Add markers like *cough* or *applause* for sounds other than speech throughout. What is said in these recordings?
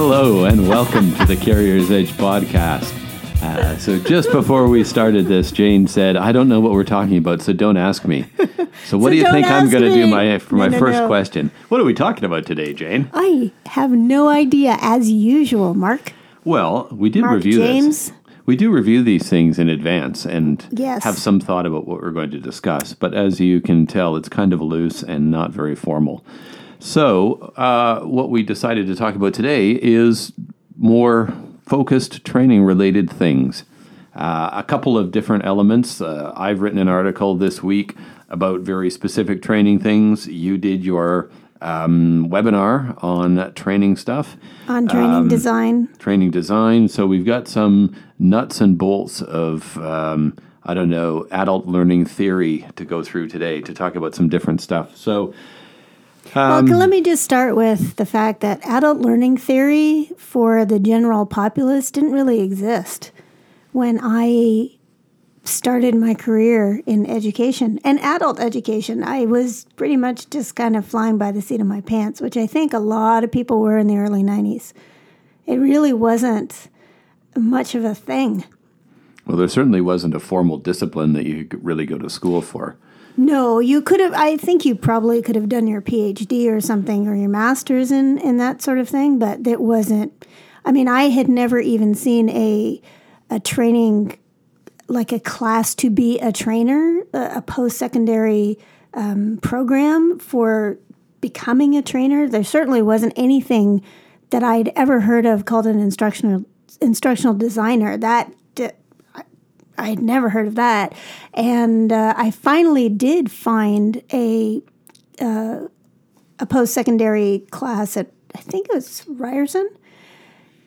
Hello, and welcome to the Carrier's Edge podcast. Uh, so, just before we started this, Jane said, "I don't know what we're talking about, so don't ask me." So, what So do you think I'm going to do my for No, my no, first no. question? What are we talking about today, Jane? I have no idea, as usual, Mark. Well, we did Mark review James. this. We do review these things in advance and Yes. have some thought about what we're going to discuss. But as you can tell, it's kind of loose and not very formal. So, uh, what we decided to talk about today is more focused training related things. Uh, a couple of different elements. Uh, I've written an article this week about very specific training things. You did your um, webinar on training stuff On training Um, design. training design. So we've got some nuts and bolts of, um, I don't know, adult learning theory to go through today to talk about some different stuff. So, well, um, let me just start with the fact that adult learning theory for the general populace didn't really exist when I started my career in education and adult education. I was pretty much just kind of flying by the seat of my pants, which I think a lot of people were in the early 90s. It really wasn't much of a thing. well, there certainly wasn't a formal discipline that you could really go to school for. No, you could have. I think you probably could have done your PhD or something or your master's in in that sort of thing, but it wasn't. I mean, I had never even seen a a training like a class to be a trainer, a, a post secondary um, program for becoming a trainer. There certainly wasn't anything that I'd ever heard of called an instructional instructional designer. That I had never heard of that, and uh, I finally did find a uh, a post secondary class at I think it was Ryerson,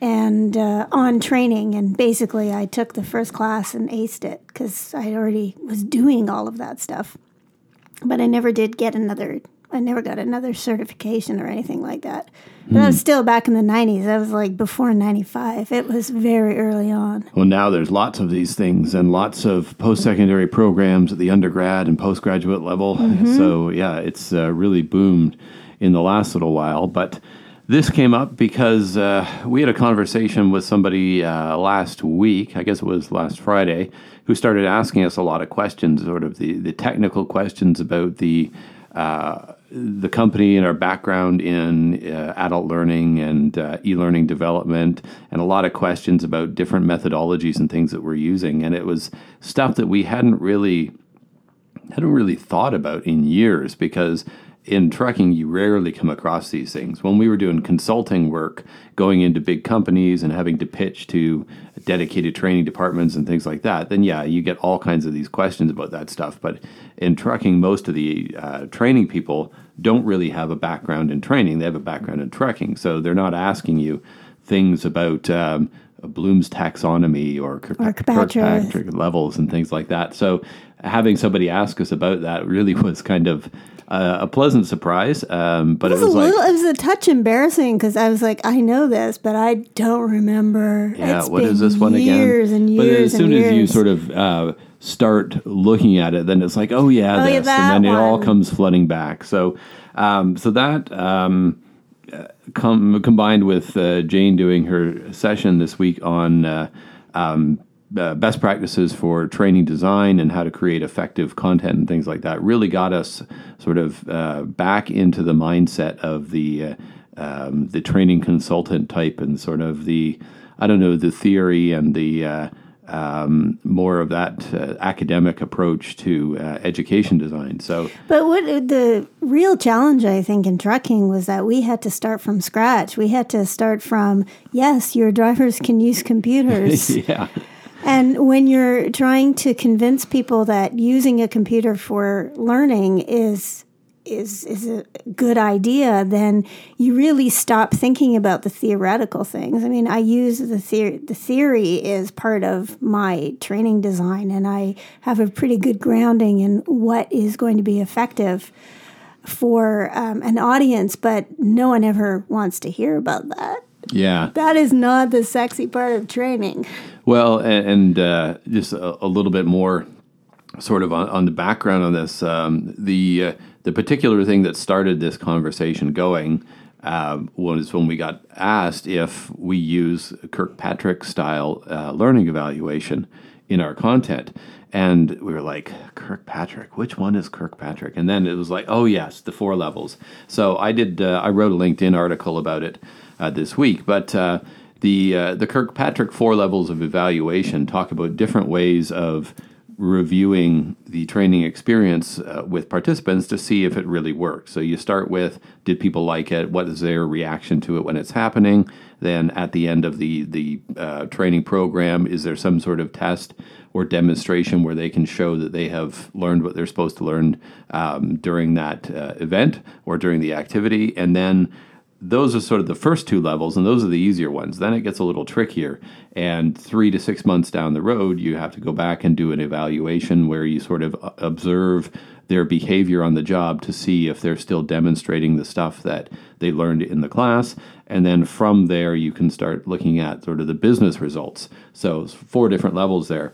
and uh, on training. And basically, I took the first class and aced it because I already was doing all of that stuff, but I never did get another. I never got another certification or anything like that. But I was still back in the '90s. I was like before '95. It was very early on. Well, now there's lots of these things and lots of post secondary programs at the undergrad and postgraduate level. So, yeah, it's uh, really boomed in the last little while. But this came up because uh, we had a conversation with somebody uh, last week, I guess it was last Friday, who started asking us a lot of questions, sort of the, the technical questions about the uh, the company and our background in uh, adult learning and uh, e-learning development and a lot of questions about different methodologies and things that we're using. And it was stuff that we hadn't really hadn't really thought about in years because in trucking you rarely come across these things. When we were doing consulting work going into big companies and having to pitch to dedicated training departments and things like that then yeah you get all kinds of these questions about that stuff. But in trucking most of the uh, training people don't really have a background in training. They have a background in trucking. So they're not asking you things about um, Bloom's taxonomy or Kirkpatrick, levels and things like that. So having somebody ask us about that really *laughs* was kind of uh, a pleasant surprise. Um, but It it was, was a like, little. It was a touch embarrassing because I was like, I know this, but I don't remember. yeah, It's what is this one again? Years and but as soon and as you sort of uh, start looking at it, then it's like, oh yeah, Oh, yeah, this, that and then it all comes flooding back. So, um, so that. Um, uh, com- combined with uh, Jane doing her session this week on uh, um, uh, best practices for training design and how to create effective content and things like that really got us sort of uh, back into the mindset of the uh, um, the training consultant type and sort of the I don't know the theory and the uh, um, more of that uh, academic approach to uh, education design. So But what the real challenge I think in trucking was that we had to start from scratch. We had to start from yes, your drivers can use *laughs* computers. yeah. And when you're trying to convince people that using a computer for learning is is is a good idea, then you really stop thinking about the theoretical things. I mean, I use the theory. The theory is part of my training design, and I have a pretty good grounding in what is going to be effective for um, an audience. But no one ever wants to hear about that. Yeah. That is not the sexy part of training. Well, and, and uh, just a, a little bit more sort of on, on the background on this. Um, the uh, the particular thing that started this conversation going um, was when we got asked if we use Kirkpatrick style uh, learning evaluation in our content. And we were like, Kirkpatrick, which one is Kirkpatrick? And then it was like, oh, yes, the four levels. So I did, uh, I wrote a LinkedIn article about it uh, this week. But uh, the, uh, the Kirkpatrick four levels of evaluation talk about different ways of reviewing the training experience uh, with participants to see if it really works. So you start with did people like it? What is their reaction to it when it's happening? Then at the end of the the uh, training program, is there some sort of test or demonstration where they can show that they have learned what they're supposed to learn um, during that uh, event or during the activity? And then those are sort of the first two levels, and those are the easier ones. Then it gets a little trickier. And three to six months down the road, you have to go back and do an evaluation where you sort of uh, observe their behavior on the job to see if they're still demonstrating the stuff that they learned in the class. And then from there, you can start looking at sort of the business results. So, four different levels there.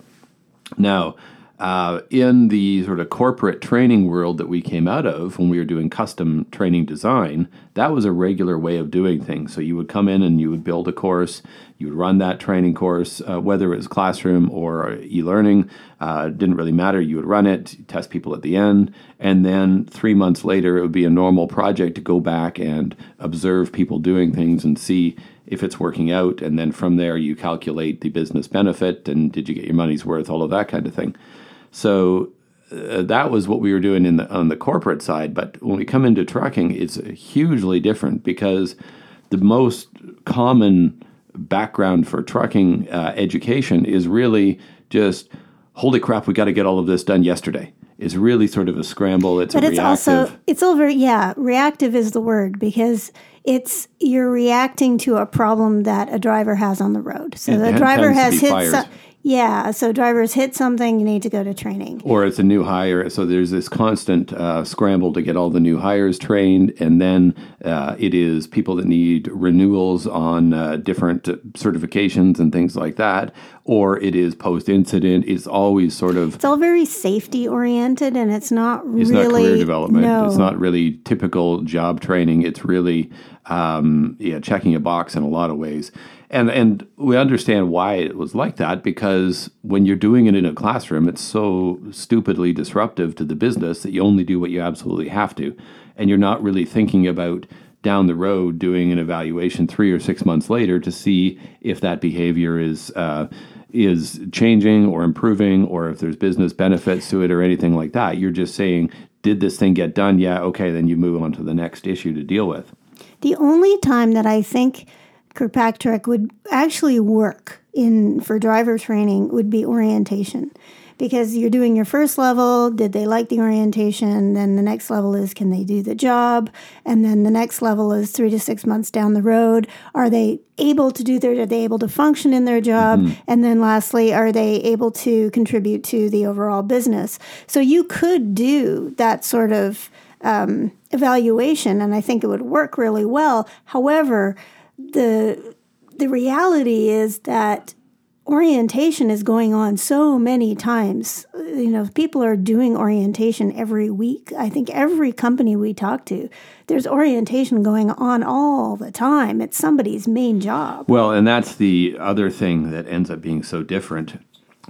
Now, uh, in the sort of corporate training world that we came out of when we were doing custom training design, that was a regular way of doing things. So you would come in and you would build a course, you would run that training course, uh, whether it was classroom or e learning, uh, didn't really matter. You would run it, test people at the end, and then three months later, it would be a normal project to go back and observe people doing things and see if it's working out. And then from there, you calculate the business benefit and did you get your money's worth, all of that kind of thing. So uh, that was what we were doing in the on the corporate side. But when we come into trucking, it's hugely different because the most common background for trucking uh, education is really just holy crap, we got to get all of this done yesterday. It's really sort of a scramble. It's but a it's reactive. also it's over yeah reactive is the word because it's you're reacting to a problem that a driver has on the road so And the driver has hit fires. Yeah so drivers hit something you need to go to training or it's a new hire. So there's this constant uh, scramble to get all the new hires trained, and then uh, it is people that need renewals on uh, different certifications and things like that, or it is post incident. It's always sort of it's all very safety oriented and it's not it's really not career development. no It's not really typical job training. It's really um, yeah, checking a box in a lot of ways. And and we understand why it was like that because when you're doing it in a classroom, it's so stupidly disruptive to the business that you only do what you absolutely have to, and you're not really thinking about down the road doing an evaluation three or six months later to see if that behavior is. Uh, is changing or improving, or if there's business benefits to it, or anything like that. You're just saying, did this thing get done? Yeah, okay, then you move on to the next issue to deal with. The only time that I think Kirkpatrick would actually work in for driver training would be orientation. Because you're doing your first level, did they like the orientation? Then the next level is can they do the job? And then the next level is three to six months down the road. Are they able to do their are they able to function in their job? And then lastly, are they able to contribute to the overall business? So you could do that sort of um, evaluation, and I think it would work really well. However, the the reality is that orientation is going on so many times. You know, people are doing orientation every week. I think every company we talk to, there's orientation going on all the time. It's somebody's main job. Well, and that's the other thing that ends up being so different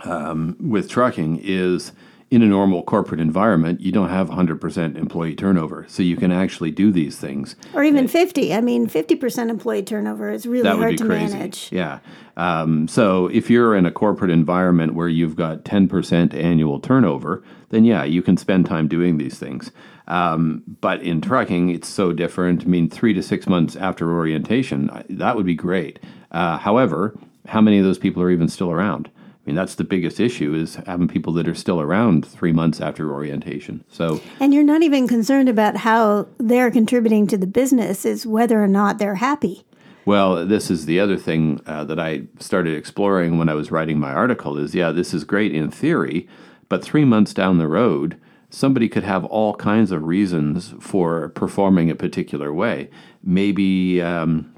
um, with trucking is in a normal corporate environment, you don't have 100% employee turnover. So you can actually do these things. Or even 50. I mean, 50% employee turnover is really hard to crazy. manage. Yeah. Um, so if you're in a corporate environment where you've got 10% annual turnover, then yeah, you can spend time doing these things. Um, but in trucking, it's so different. I mean, three to six months after orientation, that would be great. Uh, however, how many of those people are even still around? Mean, that's the biggest issue is having people that are still around three months after orientation. So And you're not even concerned about how they're contributing to the business, is whether or not they're happy. Well, this is the other thing uh, that I started exploring when I was writing my article is yeah, this is great in theory, but three months down the road, somebody could have all kinds of reasons for performing a particular way. Maybe. Um,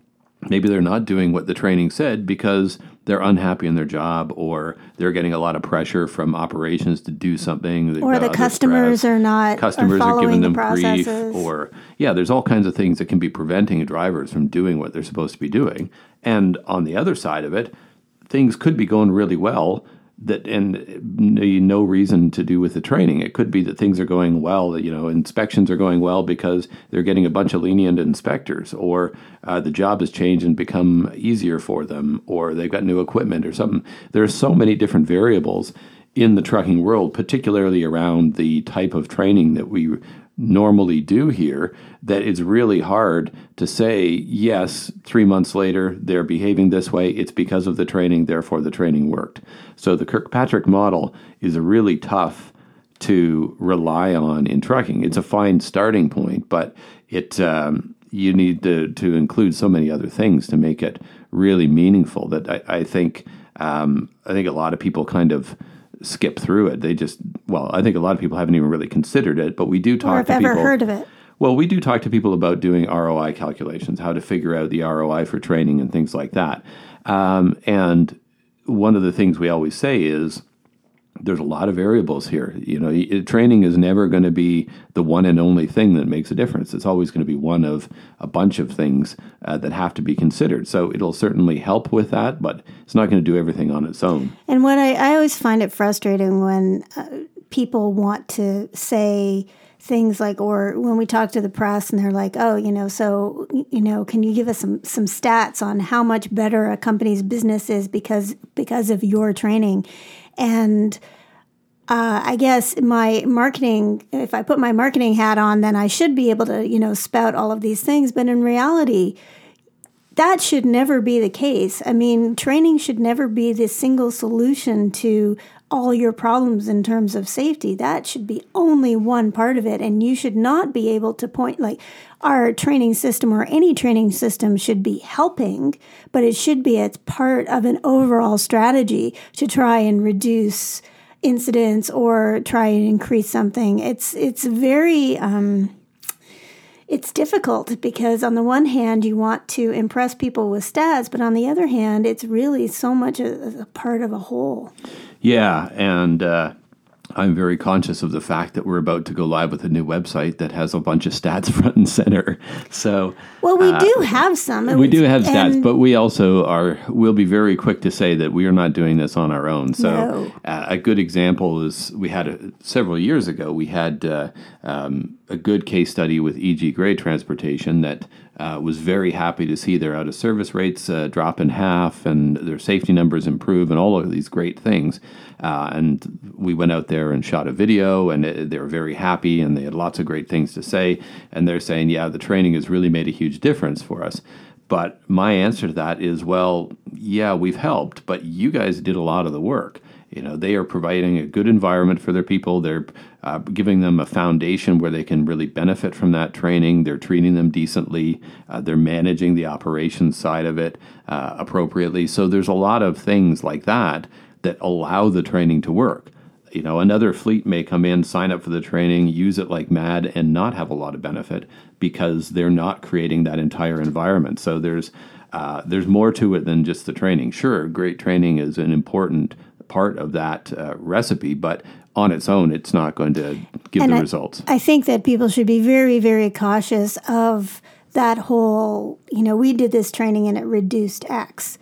Maybe they're not doing what the training said because they're unhappy in their job or they're getting a lot of pressure from operations to do something. They've or the customers stress. are not customers are are giving the them grief or yeah, there's all kinds of things that can be preventing drivers from doing what they're supposed to be doing. And on the other side of it, things could be going really well that and no reason to do with the training. It could be that things are going well. You know, inspections are going well because they're getting a bunch of lenient inspectors, or uh, the job has changed and become easier for them, or they've got new equipment or something. There are so many different variables in the trucking world, particularly around the type of training that we normally do here that it's really hard to say yes 3 months later they're behaving this way it's because of the training therefore the training worked. So the Kirkpatrick model is really tough to rely on in trucking. It's a fine starting point but it um, you need to, to include so many other things to make it really meaningful that I, I think um, I think a lot of people kind of skip through it. They just well, I think a lot of people haven't even really considered it, but we do talk or have to ever people. heard of it. Well, we do talk to people about doing ROI calculations, how to figure out the ROI for training and things like that. Um, and one of the things we always say is there's a lot of variables here. You know, training is never going to be the one and only thing that makes a difference. It's always going to be one of a bunch of things uh, that have to be considered. So it'll certainly help with that, but it's not going to do everything on its own. And what I, I always find it frustrating when uh, people want to say things like, or when we talk to the press and they're like, oh, you know, so, you know, can you give us some, some stats on how much better a company's business is because, because of your training? And, uh, I guess my marketing, if I put my marketing hat on, then I should be able to, you know, spout all of these things. But in reality, that should never be the case. I mean, training should never be the single solution to all your problems in terms of safety. That should be only one part of it. And you should not be able to point like our training system or any training system should be helping, but it should be as part of an overall strategy to try and reduce incidents or try and increase something. It's it's very um, it's difficult because on the one hand you want to impress people with stats, but on the other hand, it's really so much a, a part of a whole. Yeah, and uh, I'm very conscious of the fact that we're about to go live with a new website that has a bunch of stats *laughs* front and center. So Well, we do have some. Uh, we do have stats, but we also are. We'll be very quick to say that we are not doing this on our own. So No. uh, a good example is we had a, several years ago. We had uh, um, a good case study with EG Gray Transportation that. Uh, was very happy to see their out of service rates uh, drop in half and their safety numbers improve and all of these great things. Uh, and we went out there and shot a video, and it, they were very happy and they had lots of great things to say. And they're saying, yeah, the training has really made a huge difference for us. But my answer to that is, well, yeah, we've helped, but you guys did a lot of the work. You know, they are providing a good environment for their people. They're uh, giving them a foundation where they can really benefit from that training. They're treating them decently. Uh, they're managing the operations side of it uh, appropriately. So there's a lot of things like that that allow the training to work. You know, another fleet may come in, sign up for the training, use it like mad, and not have a lot of benefit because they're not creating that entire environment. So there's uh, there's more to it than just the training. Sure, great training is an important part of that uh, recipe, but on its own, it's not going to give And the I- results. I think that people should be very, very cautious of that whole, you know, we did this training and it reduced X.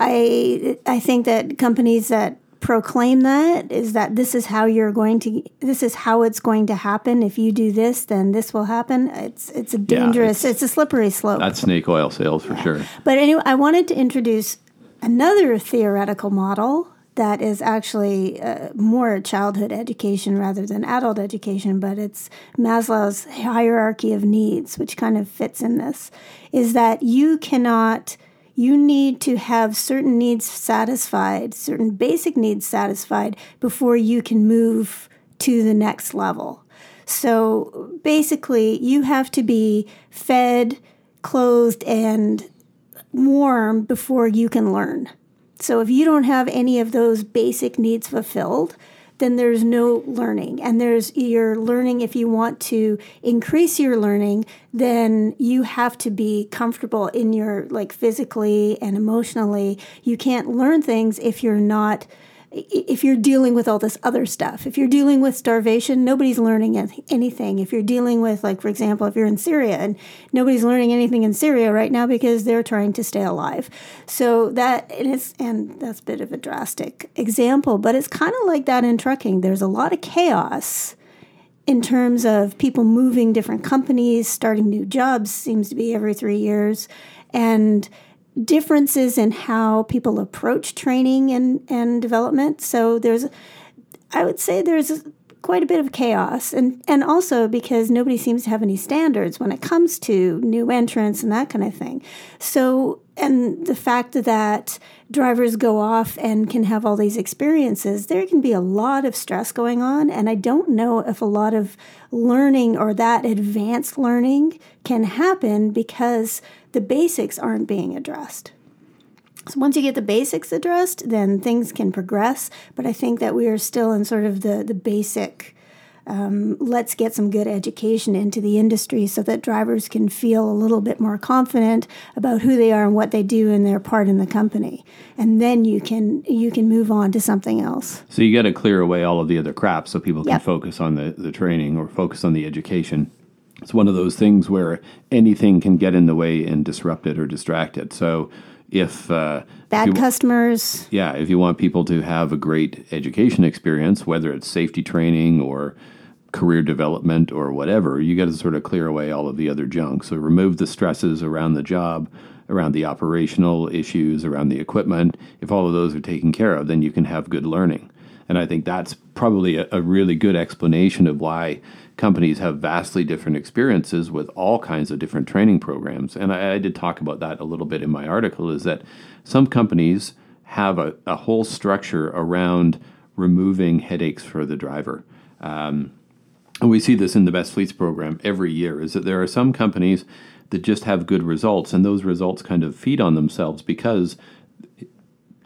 I I think that companies that proclaim that is that this is how you're going to this is how it's going to happen if you do this then this will happen it's it's a dangerous it's- it's, a slippery slope That's snake oil sales for sure. but anyway, I wanted to introduce another theoretical model that is actually uh, more childhood education rather than adult education, but it's Maslow's hierarchy of needs, which kind of fits in this. Is that you cannot, you need to have certain needs satisfied, certain basic needs satisfied before you can move to the next level. So basically, you have to be fed, clothed, and warm before you can learn. So if you don't have any of those basic needs fulfilled, then there's no learning. And there's you're learning if you want to increase your learning, then you have to be comfortable in your like physically and emotionally. You can't learn things if you're not if you're dealing with all this other stuff, if you're dealing with starvation, nobody's learning anything. If you're dealing with, like, for example, if you're in Syria and nobody's learning anything in Syria right now because they're trying to stay alive. So that is, and that's a bit of a drastic example, but it's kind of like that in trucking. There's a lot of chaos in terms of people moving different companies, starting new jobs, seems to be every three years. And differences in how people approach training and, and development. So there's, I would say there's quite a bit of chaos. And, and also because nobody seems to have any standards when it comes to new entrants and that kind of thing. So, and the fact that drivers go off and can have all these experiences, there can be a lot of stress going on. And I don't know if a lot of learning or that advanced learning can happen because the basics aren't being addressed. So once you get the basics addressed, then things can progress. But I think that we are still in sort of the, the basic um, let's get some good education into the industry so that drivers can feel a little bit more confident about who they are and what they do and their part in the company and then you can you can move on to something else so you got to clear away all of the other crap so people can yep. focus on the, the training or focus on the education it's one of those things where anything can get in the way and disrupt it or distract it. So if uh, bad if you, customers, yeah, if you want people to have a great education experience, whether it's safety training or career development or whatever, you got to sort of clear away all of the other junk. So remove the stresses around the job, around the operational issues, around the equipment. If all of those are taken care of, then you can have good learning. And I think that's probably a, a really good explanation of why companies have vastly different experiences with all kinds of different training programs. And I, I, did talk about that a little bit in my article is that some companies have a, a whole structure around removing headaches for the driver. Um, and we see this in the Best Fleets program every year is that there are some companies that just have good results, and those results kind of feed on themselves because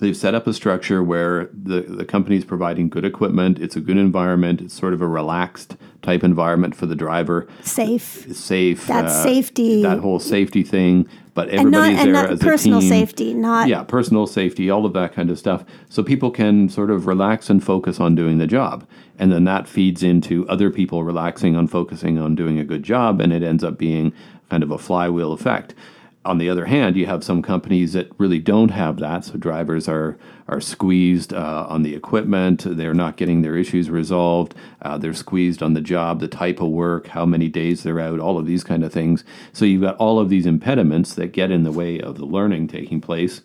They've set up a structure where the, the company is providing good equipment. It's a good environment. It's sort of a relaxed type environment for the driver. Safe. It's safe. That uh, safety. That whole safety thing. But everybody's and not, there as personal a team. safety, not yeah, personal safety, all of that kind of stuff. So people can sort of relax and focus on doing the job, and then that feeds into other people relaxing on focusing on doing a good job, and it ends up being kind of a flywheel effect on the other hand, you have some companies that really don't have that. So drivers are are squeezed uh, on the equipment. They're not getting their issues resolved. Uh, they're squeezed on the job, the type of work, how many days they're out, all of these kind of things. So you've got all of these impediments that get in the way of the learning taking place.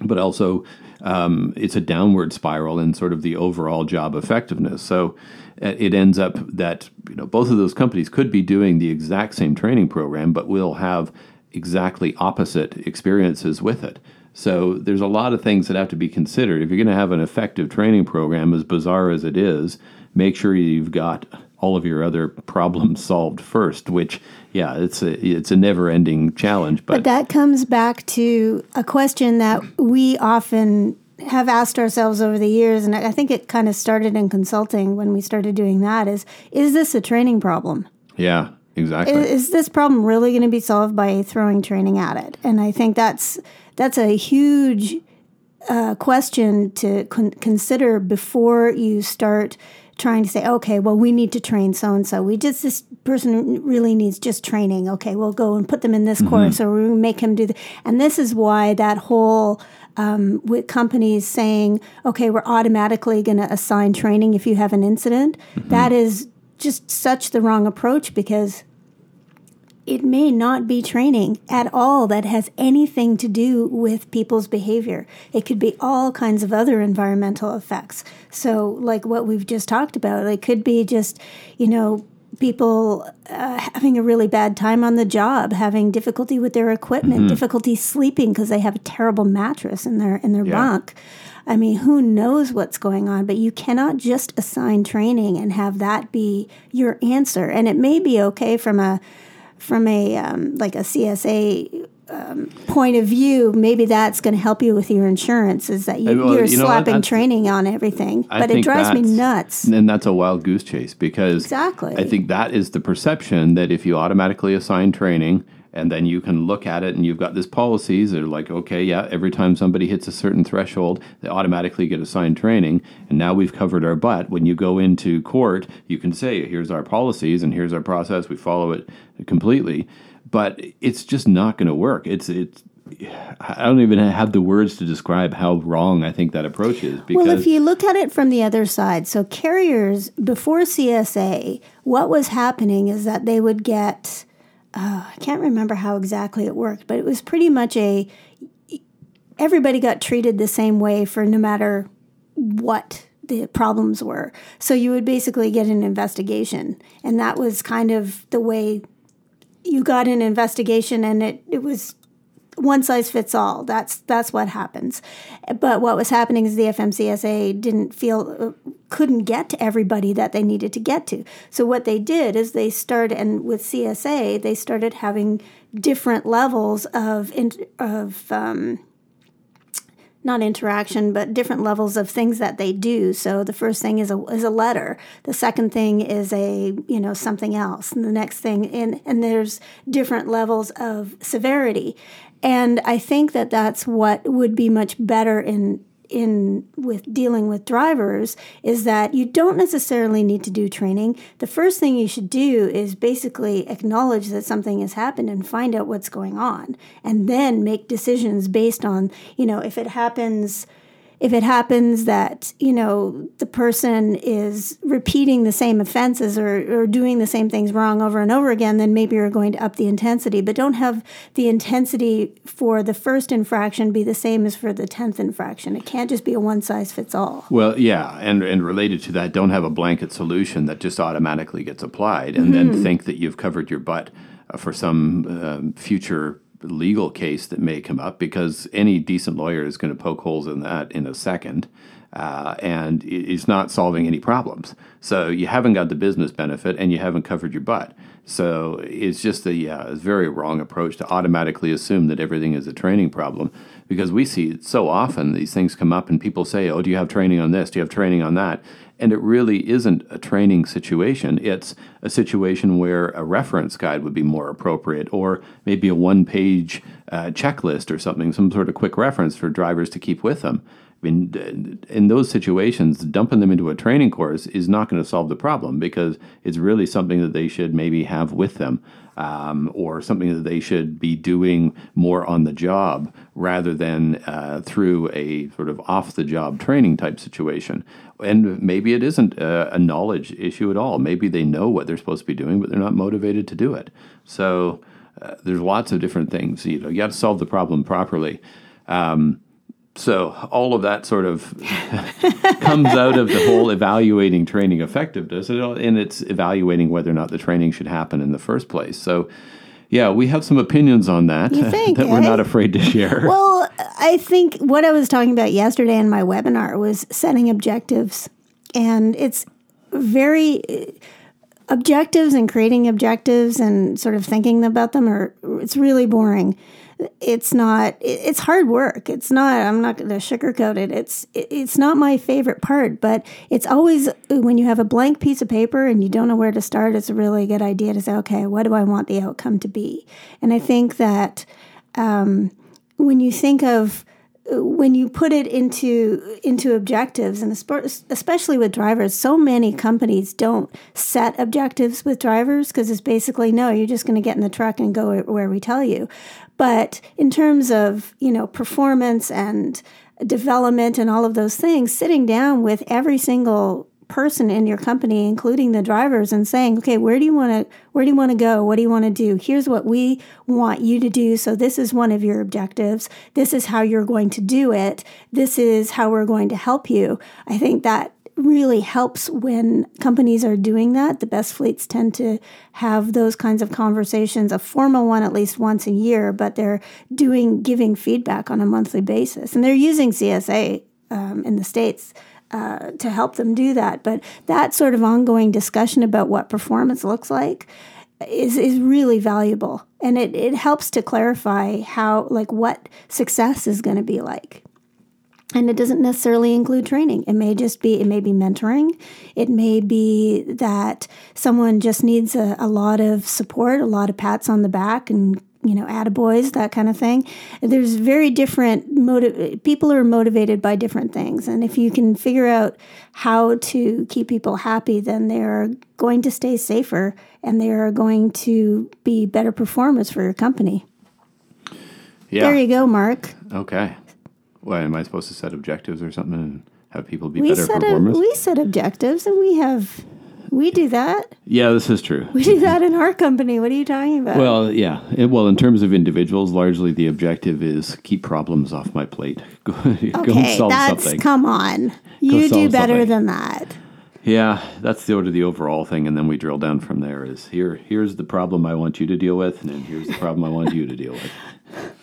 But also, um, it's a downward spiral in sort of the overall job effectiveness. So uh, it ends up that you know both of those companies could be doing the exact same training program, but will have exactly opposite experiences with it. So there's a lot of things that have to be considered. If you're going to have an effective training program, as bizarre as it is, make sure you've got all of your other *laughs* problems solved first. Which, yeah, it's a it's a never-ending challenge. But, but that comes back to a question that we often have asked ourselves over the years, and I think it kind of started in consulting when we started doing that. Is is this a training problem? Yeah, Exactly. Is, is this problem really going to be solved by throwing training at it? And I think that's that's a huge uh, question to con- consider before you start trying to say, okay, well, we need to train so and so. We just this person really needs just training. Okay, we'll go and put them in this mm-hmm. course, or we make him do. The, and this is why that whole um, with companies saying, okay, we're automatically going to assign training if you have an incident. Mm-hmm. That is just such the wrong approach because it may not be training at all that has anything to do with people's behavior. It could be all kinds of other environmental effects. So, like what we've just talked about, it could be just, you know, people uh, having a really bad time on the job, having difficulty with their equipment, mm-hmm. difficulty sleeping because they have a terrible mattress in their in their yeah. bunk. I mean, who knows what's going on, but you cannot just assign training and have that be your answer. And it may be okay from a from a um, like a CSA um, point of view, maybe that's going to help you with your insurance. Is that you, Well, you're you know slapping training on everything, I but it drives me nuts. And that's a wild goose chase because Exactly. I think that is the perception that if you automatically assign training and then you can look at it and you've got these policies that are like, okay, yeah, every time somebody hits a certain threshold, they automatically get assigned training. And now we've covered our butt. When you go into court, you can say, here's our policies and here's our process. We follow it completely. But it's just not going to work. It's, it's, I don't even have the words to describe how wrong I think that approach is. Because Well, if you look at it from the other side, so carriers before CSA, what was happening is that they would get, uh, I can't remember how exactly it worked, but it was pretty much a, everybody got treated the same way for no matter what the problems were. So you would basically get an investigation. And that was kind of the way you got an investigation and it, it was one size fits all. That's that's what happens. But what was happening is the FMCSA didn't feel uh, couldn't get to everybody that they needed to get to. So what they did is they started and with CSA they started having different levels of of um, not interaction, but different levels of things that they do. So the first thing is a is a letter. The second thing is a you know something else, and the next thing and and there's different levels of severity, and I think that that's what would be much better in in with dealing with drivers is that you don't necessarily need to do training. The first thing you should do is basically acknowledge that something has happened and find out what's going on and then make decisions based on, you know, if it happens if it happens that you know the person is repeating the same offenses or, or doing the same things wrong over and over again then maybe you're going to up the intensity. But don't have the intensity for the first infraction be the same as for the 10th infraction. It can't just be a one size fits all Well, yeah, and and related to that, don't have a blanket solution that just automatically gets applied, and Mm-hmm. then think that you've covered your butt uh, for some um, future legal case that may come up, because any decent lawyer is going to poke holes in that in a second, uh, and it- it's not solving any problems. So you haven't got the business benefit, and you haven't covered your butt. So it's just a uh, very wrong approach to automatically assume that everything is a training problem, because we see so often these things come up, and people say, "Oh, do you have training on this? Do you have training on that?" And it really isn't a training situation. It's a situation where a reference guide would be more appropriate, or maybe a one page uh, checklist or something, some sort of quick reference for drivers to keep with them. Mean, in those situations, dumping them into a training course is not going to solve the problem because it's really something that they should maybe have with them um, or something that they should be doing more on the job rather than uh, through a sort of off the job training type situation. And maybe it isn't a, a knowledge issue at all. Maybe they know what they're supposed to be doing, but they're not motivated to do it. So uh, there's lots of different things. You know, you got to solve the problem properly. Um, so all of that sort of *laughs* comes out of the whole evaluating training effectiveness, and it's evaluating whether or not the training should happen in the first place. So, yeah, we have some opinions on that *laughs* think, that we're eh? not afraid to share. Well, I think what I was talking about yesterday in my webinar was setting objectives. And it's very uh, objectives and creating objectives and sort of thinking about them are it's really boring. It's not it's hard work. It's not I'm not going to sugarcoat it. It's it's not my favorite part, but it's always uh, when you have a blank piece of paper and you don't know where to start, it's a really good idea to say, okay, what do I want the outcome to be? And I think that um, when you think of uh, when you put it into into objectives and espe- especially with drivers so many companies don't set objectives with drivers because it's basically no you're just going to get in the truck and go where we tell you but in terms of you know performance and development and all of those things sitting down with every single person in your company including the drivers and saying okay where do you want to where do you want to go? What do you want to do? Here's what we want you to do. So this is one of your objectives. This is how you're going to do it. This is how we're going to help you. I think that really helps when companies are doing that the best fleets tend to have those kinds of conversations a formal one at least once a year but they're doing giving feedback on a monthly basis and they're using csa um, in the states uh, to help them do that. But that sort of ongoing discussion about what performance looks like is is really valuable, and it it helps to clarify how like what success is going to be like. And it doesn't necessarily include training. It may just be, it may be mentoring. It may be that someone just needs a, a lot of support, a lot of pats on the back and you know, attaboys, that kind of thing. There's very different motive. People are motivated by different things, and if you can figure out how to keep people happy, then they're going to stay safer and they are going to be better performers for your company. Yeah. There you go, Mark. Okay. Well, am I supposed to set objectives or something and have people be We better set performers? we set objectives, and we have we do that. yeah, this is true. We do that in our company. What are you talking about? Well, yeah. It- well, in terms of individuals, largely the objective is keep problems off my plate. *laughs* Go, go and okay, solve that's something. come on. You do better something. than that. yeah, that's sort of the overall thing, and then we drill down from there. Is here? Here's the problem I want you to deal with, and then here's the problem I want you to deal with. *laughs*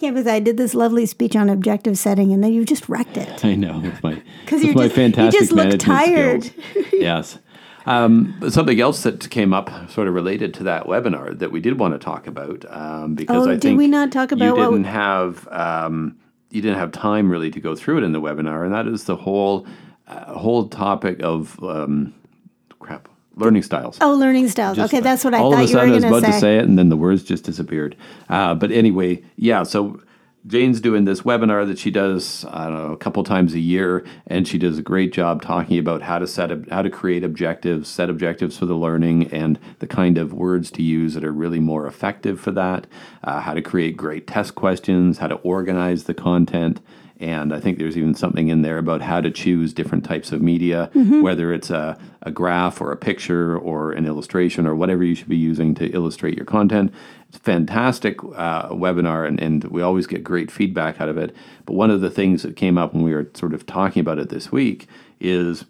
Yeah, because I did this lovely speech on objective setting, and then you just wrecked it. I know with my 'Cause with you're my just- you fantastic just look tired. *laughs* yes. Um, but something else that came up, sort of related to that webinar, that we did want to talk about, um, because Oh, I did think we not talk about you didn't we- have um, you didn't have time really to go through it in the webinar, and that is the whole uh, whole topic of um, learning styles. Oh, learning styles. Just okay, that's what I all thought of a you were sudden I was about to to say. say it, and then the words just disappeared. Uh, but anyway, yeah. So Jane's doing this webinar that she does I don't know a couple times a year, and she does a great job talking about how to set up, how to create objectives, set objectives for the learning, and the kind of words to use that are really more effective for that. Uh, how to create great test questions, how to organize the content. And I think there's even something in there about how to choose different types of media, Mm-hmm. whether it's a, a graph or a picture or an illustration or whatever you should be using to illustrate your content. It's a fantastic uh, webinar, and, and we always get great feedback out of it. But one of the things that came up when we were sort of talking about it this week is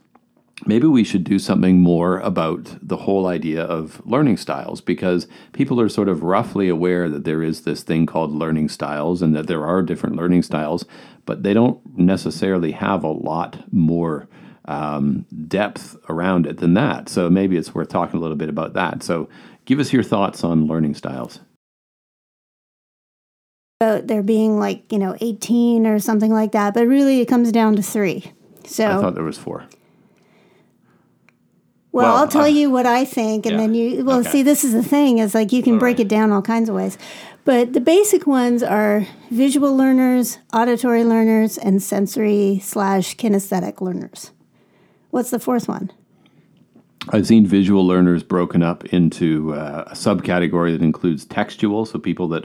maybe we should do something more about the whole idea of learning styles because people are sort of roughly aware that there is this thing called learning styles and that there are different learning styles, but they don't necessarily have a lot more um, depth around it than that. So maybe it's worth talking a little bit about that. So give us your thoughts on learning styles. About there being like, you know, 18 or something like that, but really it comes down to three. So, I thought there was four. Well, well, I'll tell uh, you what I think, and yeah. then you, well, Okay. see, this is the thing is like you can break right. it down all kinds of ways. But the basic ones are visual learners, auditory learners, and sensory slash kinesthetic learners. What's the fourth one? I've seen visual learners broken up into uh, a subcategory that includes textual, so people that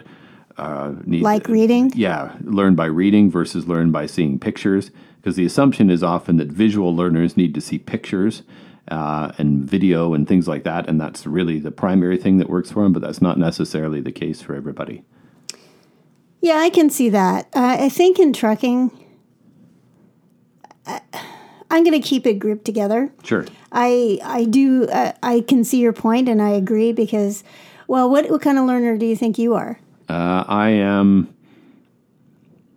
uh, need Like reading? Yeah, learn by reading versus learn by seeing pictures. Because the assumption is often that visual learners need to see pictures uh, and video and things like that, and that's really the primary thing that works for them. But that's not necessarily the case for everybody. Yeah, I can see that. Uh, I think in trucking, I, I'm going to keep it grouped together. Sure. I I do uh, I can see your point and I agree because well what what kind of learner do you think you are? Uh, I am.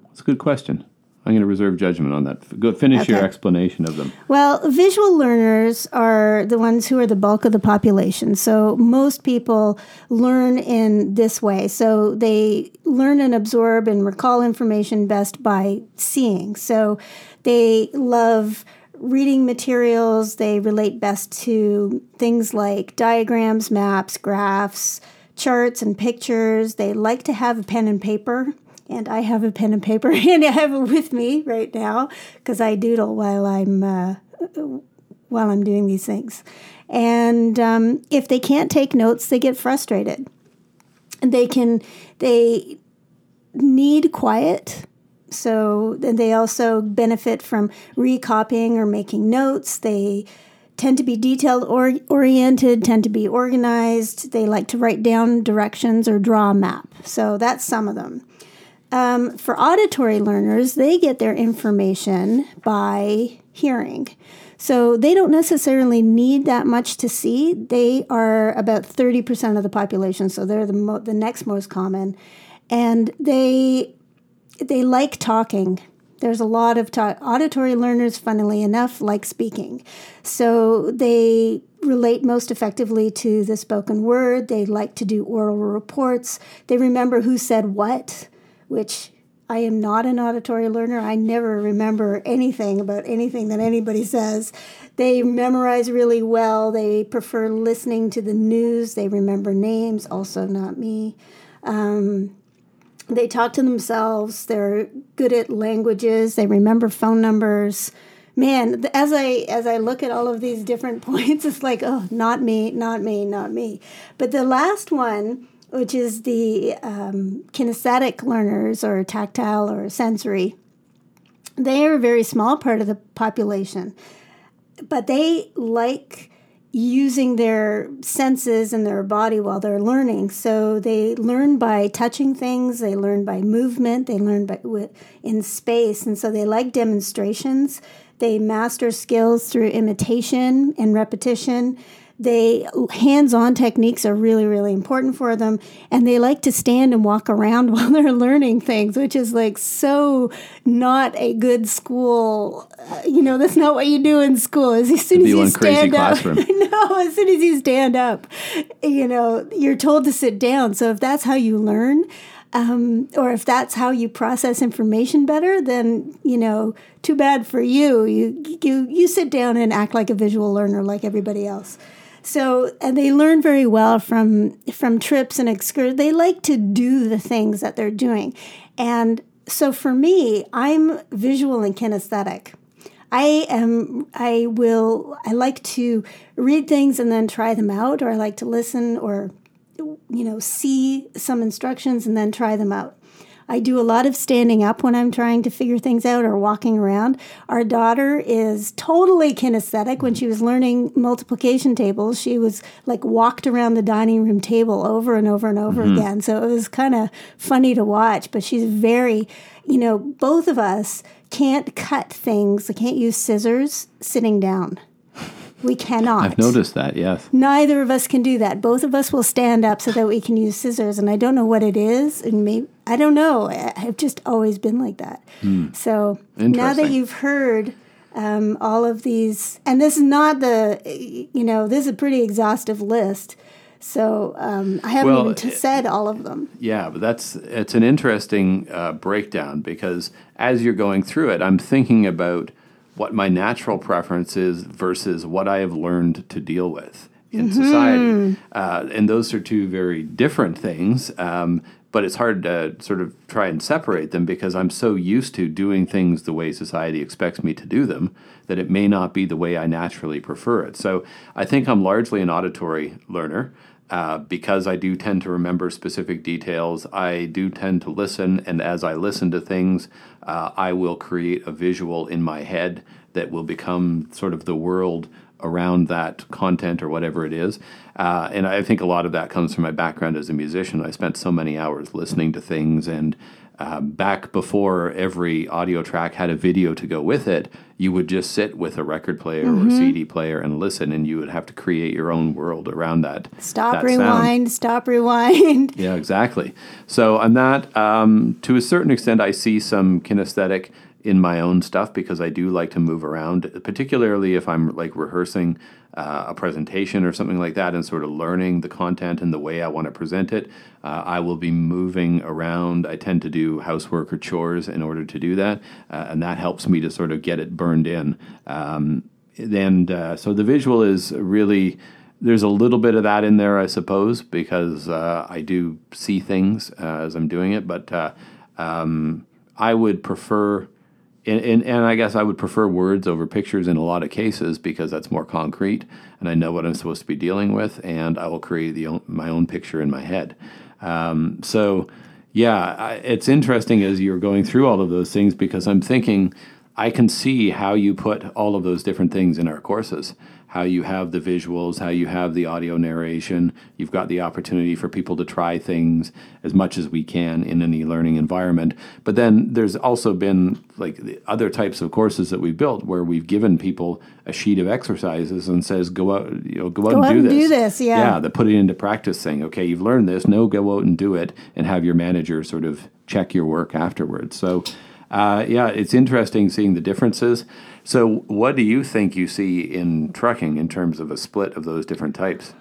That's a good question. I'm going to reserve judgment on that. Go finish your explanation of them. Well, visual learners are the ones who are the bulk of the population. So most people learn in this way. So they learn and absorb and recall information best by seeing. So they love reading materials. They relate best to things like diagrams, maps, graphs, charts, and pictures. They like to have a pen and paper and I have a pen and paper, *laughs* and I have it with me right now because I doodle while I'm uh, while I'm doing these things. And um, if they can't take notes, they get frustrated. They can they need quiet. So then they also benefit from recopying or making notes. They tend to be detailed or oriented, tend to be organized. They like to write down directions or draw a map. So that's some of them. Um, for auditory learners, they get their information by hearing. So they don't necessarily need that much to see. They are about 30% of the population, so they're the, mo- the next most common. And they they like talking. There's a lot of ta- auditory learners, funnily enough, like speaking. So they relate most effectively to the spoken word. They like to do oral reports. They remember who said what, which I am not an auditory learner. I never remember anything about anything that anybody says. They memorize really well. They prefer listening to the news. They remember names, also not me. Um, they talk to themselves. They're good at languages. They remember phone numbers. Man, as I as I look at all of these different *laughs* points, it's like, oh, not me, not me, not me. But the last one, which is the um, kinesthetic learners or tactile or sensory, they are a very small part of the population, but they like using their senses and their body while they're learning. So they learn by touching things, they learn by movement, they learn by in space, and so they like demonstrations. They master skills through imitation and repetition. They hands-on techniques are really really important for them and they like to stand and walk around *laughs* while they're learning things which is like so not a good school uh, you know that's not what you do in school as soon as you stand up *laughs* no as soon as you stand up you know you're told to sit down so if that's how you learn um, or if that's how you process information better, then you know, too bad for you. You you you sit down and act like a visual learner, like everybody else. So, and they learn very well from from trips and excursions. They like to do the things that they're doing. And so for me, I'm visual and kinesthetic. I am I will I like to read things and then try them out or I like to listen or you know see some instructions and then try them out. I do a lot of standing up when I'm trying to figure things out or walking around. Our daughter is totally kinesthetic. When she was learning multiplication tables, she was like walked around the dining room table over and over and over mm-hmm. again. So it was kind of funny to watch, but she's very, you know, both of us can't cut things, I can't use scissors sitting down. We cannot. I've noticed that, yes. Neither of us can do that. Both of us will stand up so that we can use scissors, and I don't know what it is, and maybe I don't know. I've just always been like that. Mm. So now that you've heard um, all of these, and this is not the, you know, this is a pretty exhaustive list. So um, I haven't well, even t- said all of them. Yeah, but that's it's an interesting uh, breakdown because as you're going through it, I'm thinking about what my natural preference is versus what I have learned to deal with in mm-hmm. society. Uh, and those are two very different things. Um, but it's hard to sort of try and separate them because I'm so used to doing things the way society expects me to do them that it may not be the way I naturally prefer it. So I think I'm largely an auditory learner. Uh, because I do tend to remember specific details, I do tend to listen, and as I listen to things, uh, I will create a visual in my head that will become sort of the world around that content or whatever it is. Uh, and I think a lot of that comes from my background as a musician. I spent so many hours listening to things and uh, back before every audio track had a video to go with it, you would just sit with a record player mm-hmm. or a CD player and listen, and you would have to create your own world around that. Stop, that rewind, sound. stop, rewind. yeah, exactly. So, on that, um, to a certain extent, I see some kinesthetic in my own stuff because I do like to move around, particularly if I'm like rehearsing uh, a presentation or something like that and sort of learning the content and the way I want to present it. Uh, I will be moving around. I tend to do housework or chores in order to do that, uh, and that helps me to sort of get it burned in. Um, and uh, so the visual is really there's a little bit of that in there, I suppose, because uh, I do see things uh, as I'm doing it, but um, I would prefer and, and, and, I guess I would prefer words over pictures in a lot of cases because that's more concrete and I know what I'm supposed to be dealing with and I will create the, my own picture in my head. Um, so, yeah, I, it's interesting as you're going through all of those things because I'm thinking I can see how you put all of those different things in our courses how you have the visuals, how you have the audio narration. You've got the opportunity for people to try things as much as we can in any learning environment. But then there's also been like the other types of courses that we've built where we've given people a sheet of exercises and says go out, you know, go out go and, do, this. do this. Yeah, yeah. The put it into practice thing. Okay, you've learned this. No, go out and do it, and have your manager sort of check your work afterwards. So Uh, yeah, it's interesting seeing the differences. So, what do you think you see in trucking in terms of a split of those different types?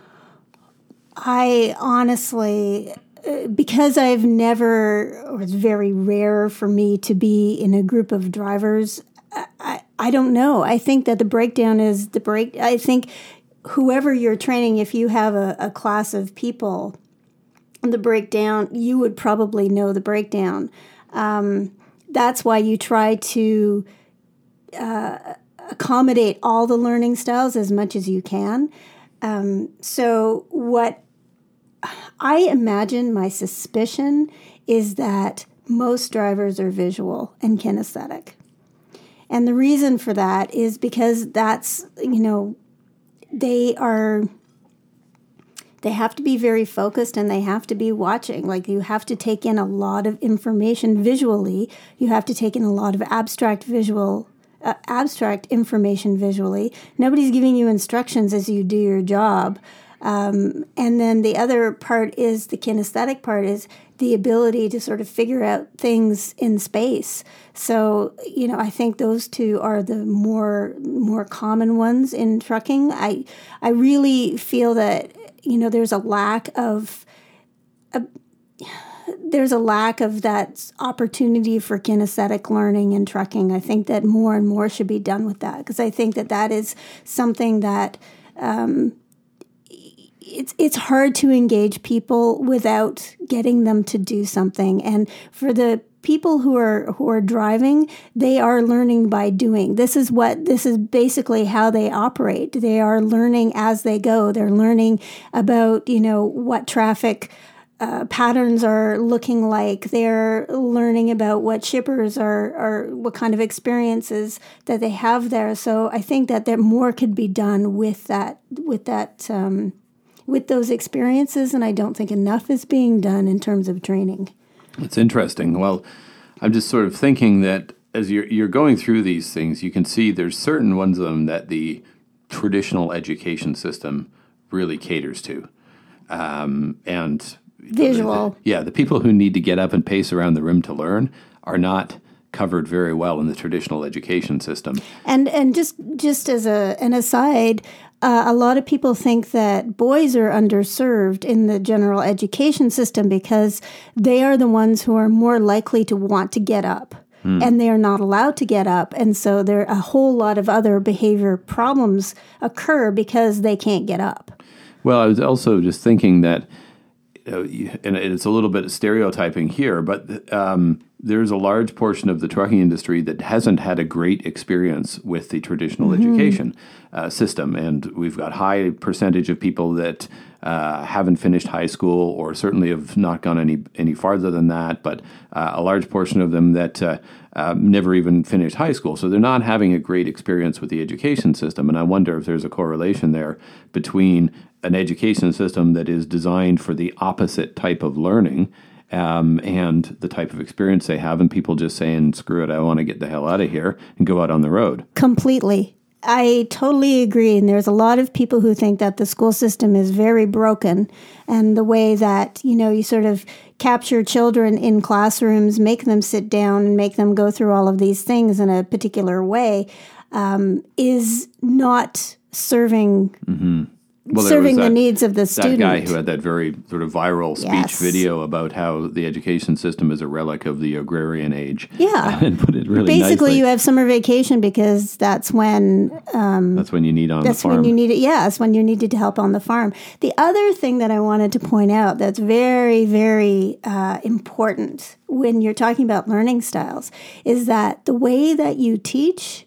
I honestly, uh, because I've never, or it's very rare for me to be in a group of drivers, I, I don't know. I think that the breakdown is the break. I think whoever you're training, if you have a, a class of people, the breakdown, you would probably know the breakdown. Um, that's why you try to uh, accommodate all the learning styles as much as you can. Um, so, what I imagine my suspicion is that most drivers are visual and kinesthetic. And the reason for that is because that's, you know, they are they have to be very focused and they have to be watching. Like you have to take in a lot of information visually. You have to take in a lot of abstract visual, uh, abstract information visually. Nobody's giving you instructions as you do your job. Um, and then the other part is the kinesthetic part is the ability to sort of figure out things in space. So, you know, I think those two are the more more common ones in trucking. I I really feel that you know there's a lack of a, there's a lack of that opportunity for kinesthetic learning in trucking. I think that more and more should be done with that because I think that that is something that um, it's it's hard to engage people without getting them to do something. And for the people who are who are driving, they are learning by doing. This is what this is basically how they operate. They are learning as they go. They're learning about, you know, what traffic uh, patterns are looking like. They're learning about what shippers are, are, what kind of experiences that they have there. So I think that there more could be done with that, with that um, with those experiences, and I don't think enough is being done in terms of training. It's interesting. Well, I'm just sort of thinking that as you're, you're going through these things, you can see there's certain ones of them that the traditional education system really caters to. Um, and visual. The, yeah, the people who need to get up and pace around the room to learn are not covered very well in the traditional education system. And and just just as a an aside, uh, a lot of people think that boys are underserved in the general education system because they are the ones who are more likely to want to get up. Hmm. And they are not allowed to get up. And so there a whole lot of other behavior problems occur because they can't get up. Well, I was also just thinking that, uh, and it's a little bit of stereotyping here, but um, there's a large portion of the trucking industry that hasn't had a great experience with the traditional mm-hmm. education uh, system, and we've got high percentage of people that uh, haven't finished high school or certainly have not gone any any farther than that. But uh, a large portion of them that uh, um, never even finished high school, so they're not having a great experience with the education system. And I wonder if there's a correlation there between an education system that is designed for the opposite type of learning um, and the type of experience they have, and people just saying, screw it, I want to get the hell out of here and go out on the road. Completely. I totally agree. And there's a lot of people who think that the school system is very broken and the way that, you know, you sort of capture children in classrooms, make them sit down and make them go through all of these things in a particular way um, is not serving mm-hmm well, serving that, the needs of the student. That guy who had that very sort of viral speech yes. video about how the education system is a relic of the agrarian age. Yeah, *laughs* and put it really basically nicely. you have summer vacation because that's when um, that's when you need on that's the farm. when you need it. Yeah, that's when you needed to help on the farm. The other thing that I wanted to point out that's very very uh, important when you're talking about learning styles is that the way that you teach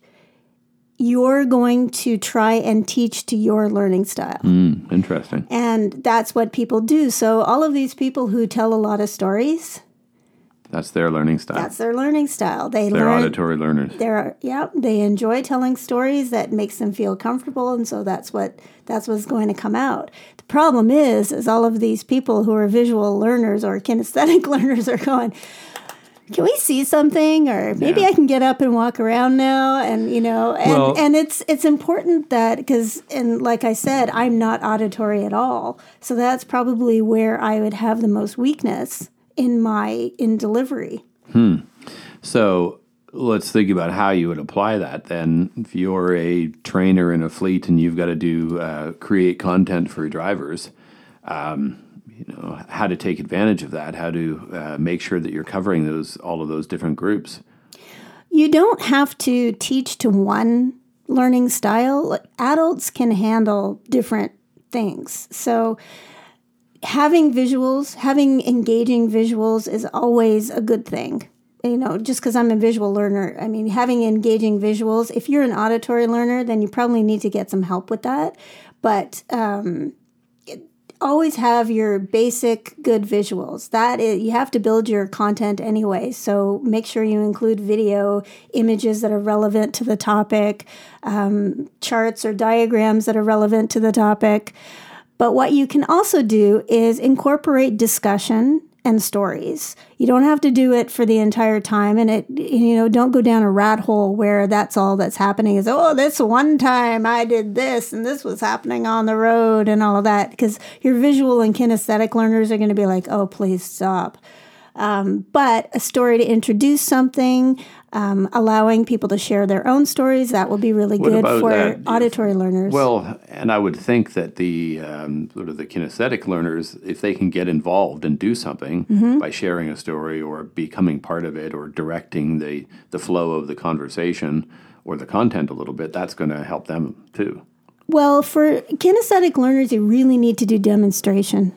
you're going to try and teach to your learning style. Mm, interesting. And that's what people do. So, all of these people who tell a lot of stories, that's their learning style. That's their learning style. They they're learn, auditory learners. They're yeah. They enjoy telling stories that makes them feel comfortable, and so that's what that's what's going to come out. The problem is, is all of these people who are visual learners or kinesthetic *laughs* learners are going can we see something or maybe yeah. i can get up and walk around now and you know and, well, and it's it's important that because and like i said i'm not auditory at all so that's probably where i would have the most weakness in my in delivery hmm so let's think about how you would apply that then. If you're a trainer in a fleet and you've got to do uh, create content for drivers, um, you know how to take advantage of that, how to uh, make sure that you're covering those all of those different groups. You don't have to teach to one learning style. Adults can handle different things. So having visuals, having engaging visuals is always a good thing. You know, just because I'm a visual learner, I mean, having engaging visuals, if you're an auditory learner, then you probably need to get some help with that. But um, always have your basic good visuals. That is, you have to build your content anyway. So make sure you include video, images that are relevant to the topic, um, charts or diagrams that are relevant to the topic. But what you can also do is incorporate discussion and stories. You don't have to do it for the entire time and it you know don't go down a rat hole where that's all that's happening is oh this one time I did this and this was happening on the road and all of that because your visual and kinesthetic learners are going to be like oh please stop. Um, but a story to introduce something, um, allowing people to share their own stories, that will be really What good for that? auditory learners. Well, and I would think that the um, sort of the kinesthetic learners, if they can get involved and do something Mm-hmm. by sharing a story or becoming part of it or directing the the flow of the conversation or the content a little bit, that's going to help them too. Well, for kinesthetic learners, you really need to do demonstration.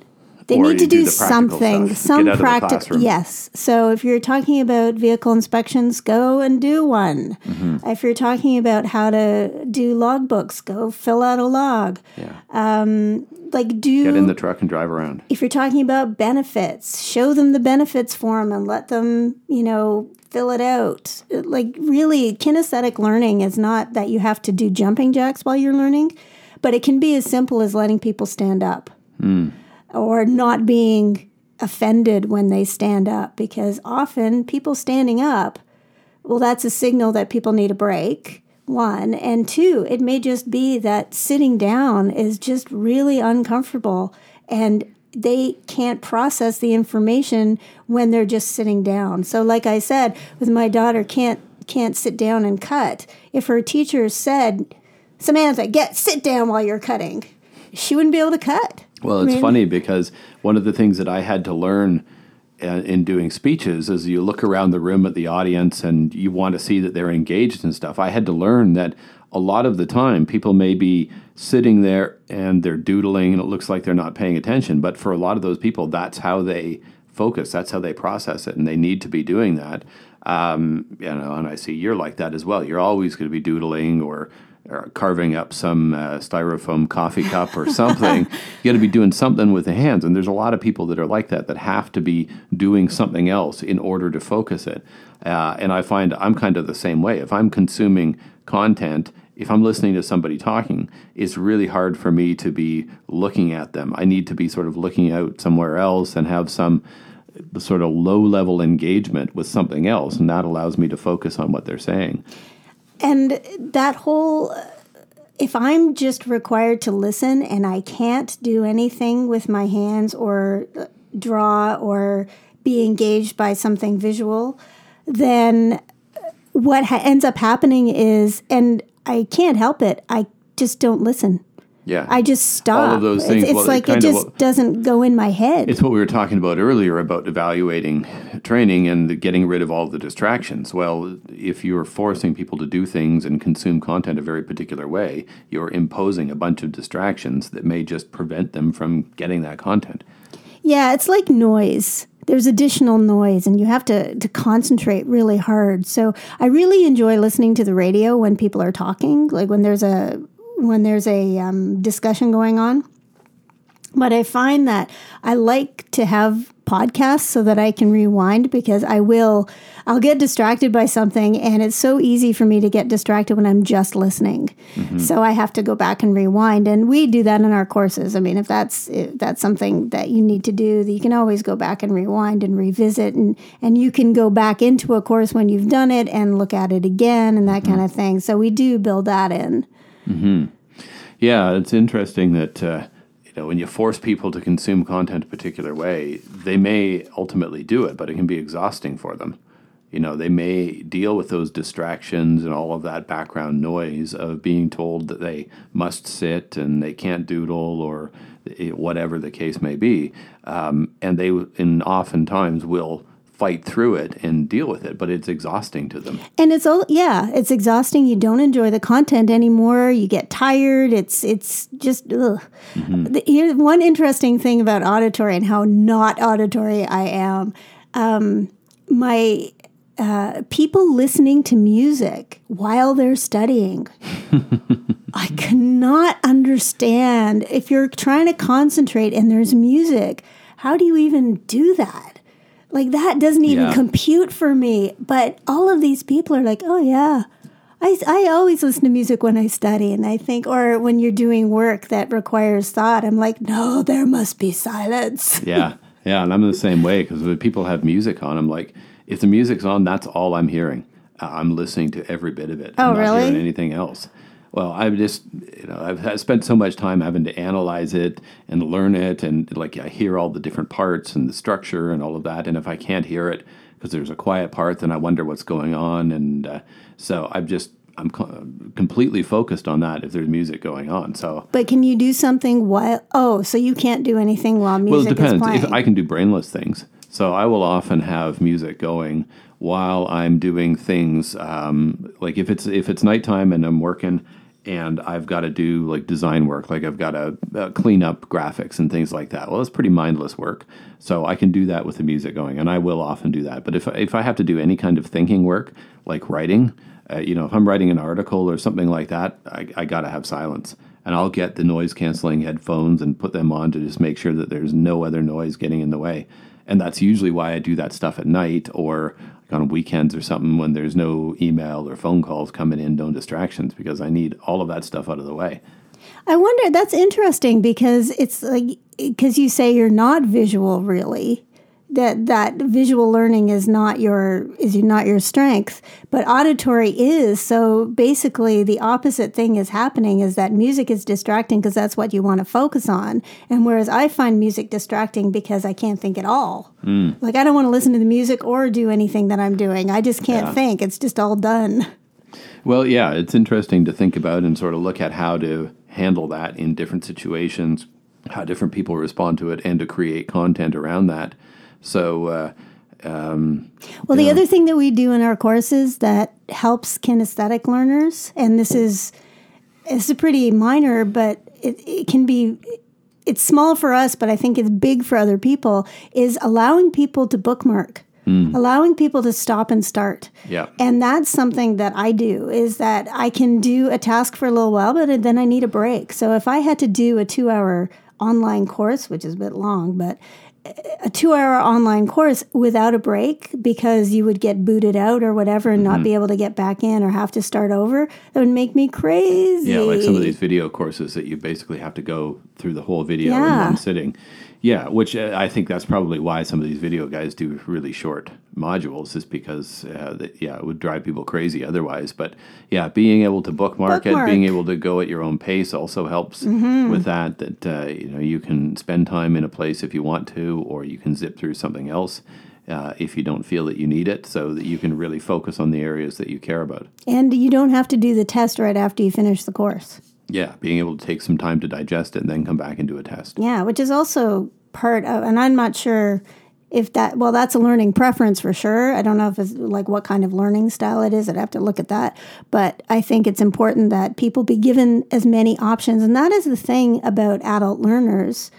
They need to do do, something, stuff. some Get out of the practical. Yes. So if you're talking about vehicle inspections, go and do one. Mm-hmm. If you're talking about how to do logbooks, go fill out a log. Yeah. Um, Like do Get in the truck and drive around. if you're talking about benefits, show them the benefits form and let them, you know, fill it out. Like, really, kinesthetic learning is not that you have to do jumping jacks while you're learning, but it can be as simple as letting people stand up or not being offended when they stand up because often people standing up, well, that's a signal that people need a break. One and two, it may just be that sitting down is just really uncomfortable and they can't process the information when they're just sitting down. So like I said, with my daughter can't can't sit down and cut. If her teacher said, "Samantha, get sit down while you're cutting." She wouldn't be able to cut. Well, it's mean- funny because one of the things that I had to learn uh, in doing speeches is you look around the room at the audience and you want to see that they're engaged and stuff. I had to learn that a lot of the time people may be sitting there and they're doodling and it looks like they're not paying attention, but for a lot of those people, that's how they focus, that's how they process it, and they need to be doing that. Um, you know, and I see you're like that as well. You're always going to be doodling or carving up some uh, styrofoam coffee cup or something. *laughs* you got to be doing something with the hands. And there's a lot of people that are like that that have to be doing something else in order to focus it. Uh, and I find I'm kind of the same way. If I'm consuming content, if I'm listening to somebody talking, it's really hard for me to be looking at them. I need to be sort of looking out somewhere else and have some sort of low level engagement with something else. And that allows me to focus on what they're saying. And that whole, if I'm just required to listen and I can't do anything with my hands or uh, draw or be engaged by something visual, then uh, what ha- ends up happening is, and I can't help it, I just don't listen. Yeah. I just stop. All of those It's- things, It's, well, like it of- just doesn't go in my head. It's what we were talking about earlier about evaluating training and getting rid of all the distractions. Well, if you're forcing people to do things and consume content a very particular way, you're imposing a bunch of distractions that may just prevent them from getting that content. Yeah, it's like noise. There's additional noise, and you have to, to concentrate really hard. So I really enjoy listening to the radio when people are talking, like when there's a when there's a um, discussion going on. But I find that I like to have podcasts so that I can rewind because I will I'll get distracted by something and it's so easy for me to get distracted when I'm just listening. So I have to go back and rewind and we do that in our courses. I mean if that's if that's something that you need to do, that you can always go back and rewind and revisit and and you can go back into a course when you've done it and look at it again and that kind of thing. So we do build that in. Yeah, it's interesting that uh, you know when you force people to consume content a particular way, they may ultimately do it, but it can be exhausting for them. You know, they may deal with those distractions and all of that background noise of being told that they must sit and they can't doodle or whatever the case may be. Um, and they, and oftentimes, will fight through it and deal with it, but it's exhausting to them. And it's all yeah, it's exhausting. You don't enjoy the content anymore. You get tired. It's it's just ugh. Mm-hmm. Here's one interesting thing about auditory and how not auditory I am. Um, my uh, people listening to music while they're studying. *laughs* I cannot understand if you're trying to concentrate and there's music, how do you even do that? Like, that doesn't even yeah. compute for me. But all of these people are like, oh, yeah. I, I always listen to music when I study, and I think, or when you're doing work that requires thought, I'm like, no, there must be silence. *laughs* Yeah. Yeah. And I'm the same way because when people have music on, I'm like, if the music's on, that's all I'm hearing. I'm listening to every bit of it. Oh, I'm not really? Hearing anything else? Well, I've just, you know, I've spent so much time having to analyze it and learn it, and like I hear all the different parts and the structure and all of that. And if I can't hear it because there's a quiet part, then I wonder what's going on. And uh, so I've just I'm completely focused on that if there's music going on. So, but can you do something while? Oh, so you can't do anything while music well, it depends. is playing. If I can do brainless things, so I will often have music going while I'm doing things. Um, like if it's if it's nighttime and I'm working and I've got to do like design work, like I've got to uh, clean up graphics and things like that. Well, it's pretty mindless work, so I can do that with the music going, and I will often do that. But if if I have to do any kind of thinking work, like writing, uh, you know, if I'm writing an article or something like that, I, I got to have silence. And I'll get the noise canceling headphones and put them on to just make sure that there's no other noise getting in the way and that's usually why I do that stuff at night or like on weekends or something when there's no email or phone calls coming in, no distractions, because I need all of that stuff out of the way. I wonder. That's interesting because it's like because you say you're not visual really, that that visual learning is not your is not your strength but auditory is. So basically the opposite thing is happening is that music is distracting because that's what you want to focus on. And whereas i find music distracting because i can't think at all. Mm. like i don't want to listen to the music or do anything that i'm doing. I just can't yeah. think. It's just all done. Well yeah it's interesting to think about and sort of look at how to handle that in different situations how different people respond to it and to create content around that so, uh, um, well, the know. other thing that we do in our courses that helps kinesthetic learners, and this is it's a pretty minor, but it, it can be it's small for us, but I think it's big for other people, is allowing people to bookmark. Mm. allowing people to stop and start. Yeah. And that's something that I do is that I can do a task for a little while, but then I need a break. So if I had to do a two hour online course, which is a bit long, but a two hour online course without a break because you would get booted out or whatever and mm-hmm. not be able to get back in or have to start over, that would make me crazy. Yeah, like some of these video courses that you basically have to go through the whole video yeah. in one sitting. Yeah, which uh, I think that's probably why some of these video guys do really short modules, is because uh, that, yeah, it would drive people crazy otherwise. But yeah, being able to bookmark, bookmark. it, being able to go at your own pace, also helps mm-hmm. with that. That uh, you know you can spend time in a place if you want to, or you can zip through something else. Uh, if you don't feel that you need it, so that you can really focus on the areas that you care about. And you don't have to do the test right after you finish the course. Yeah, being able to take some time to digest it and then come back and do a test. Yeah, which is also part of, and I'm not sure if that, well, that's a learning preference for sure. I don't know if it's like what kind of learning style it is. I'd have to look at that. But I think it's important that people be given as many options. And that is the thing about adult learners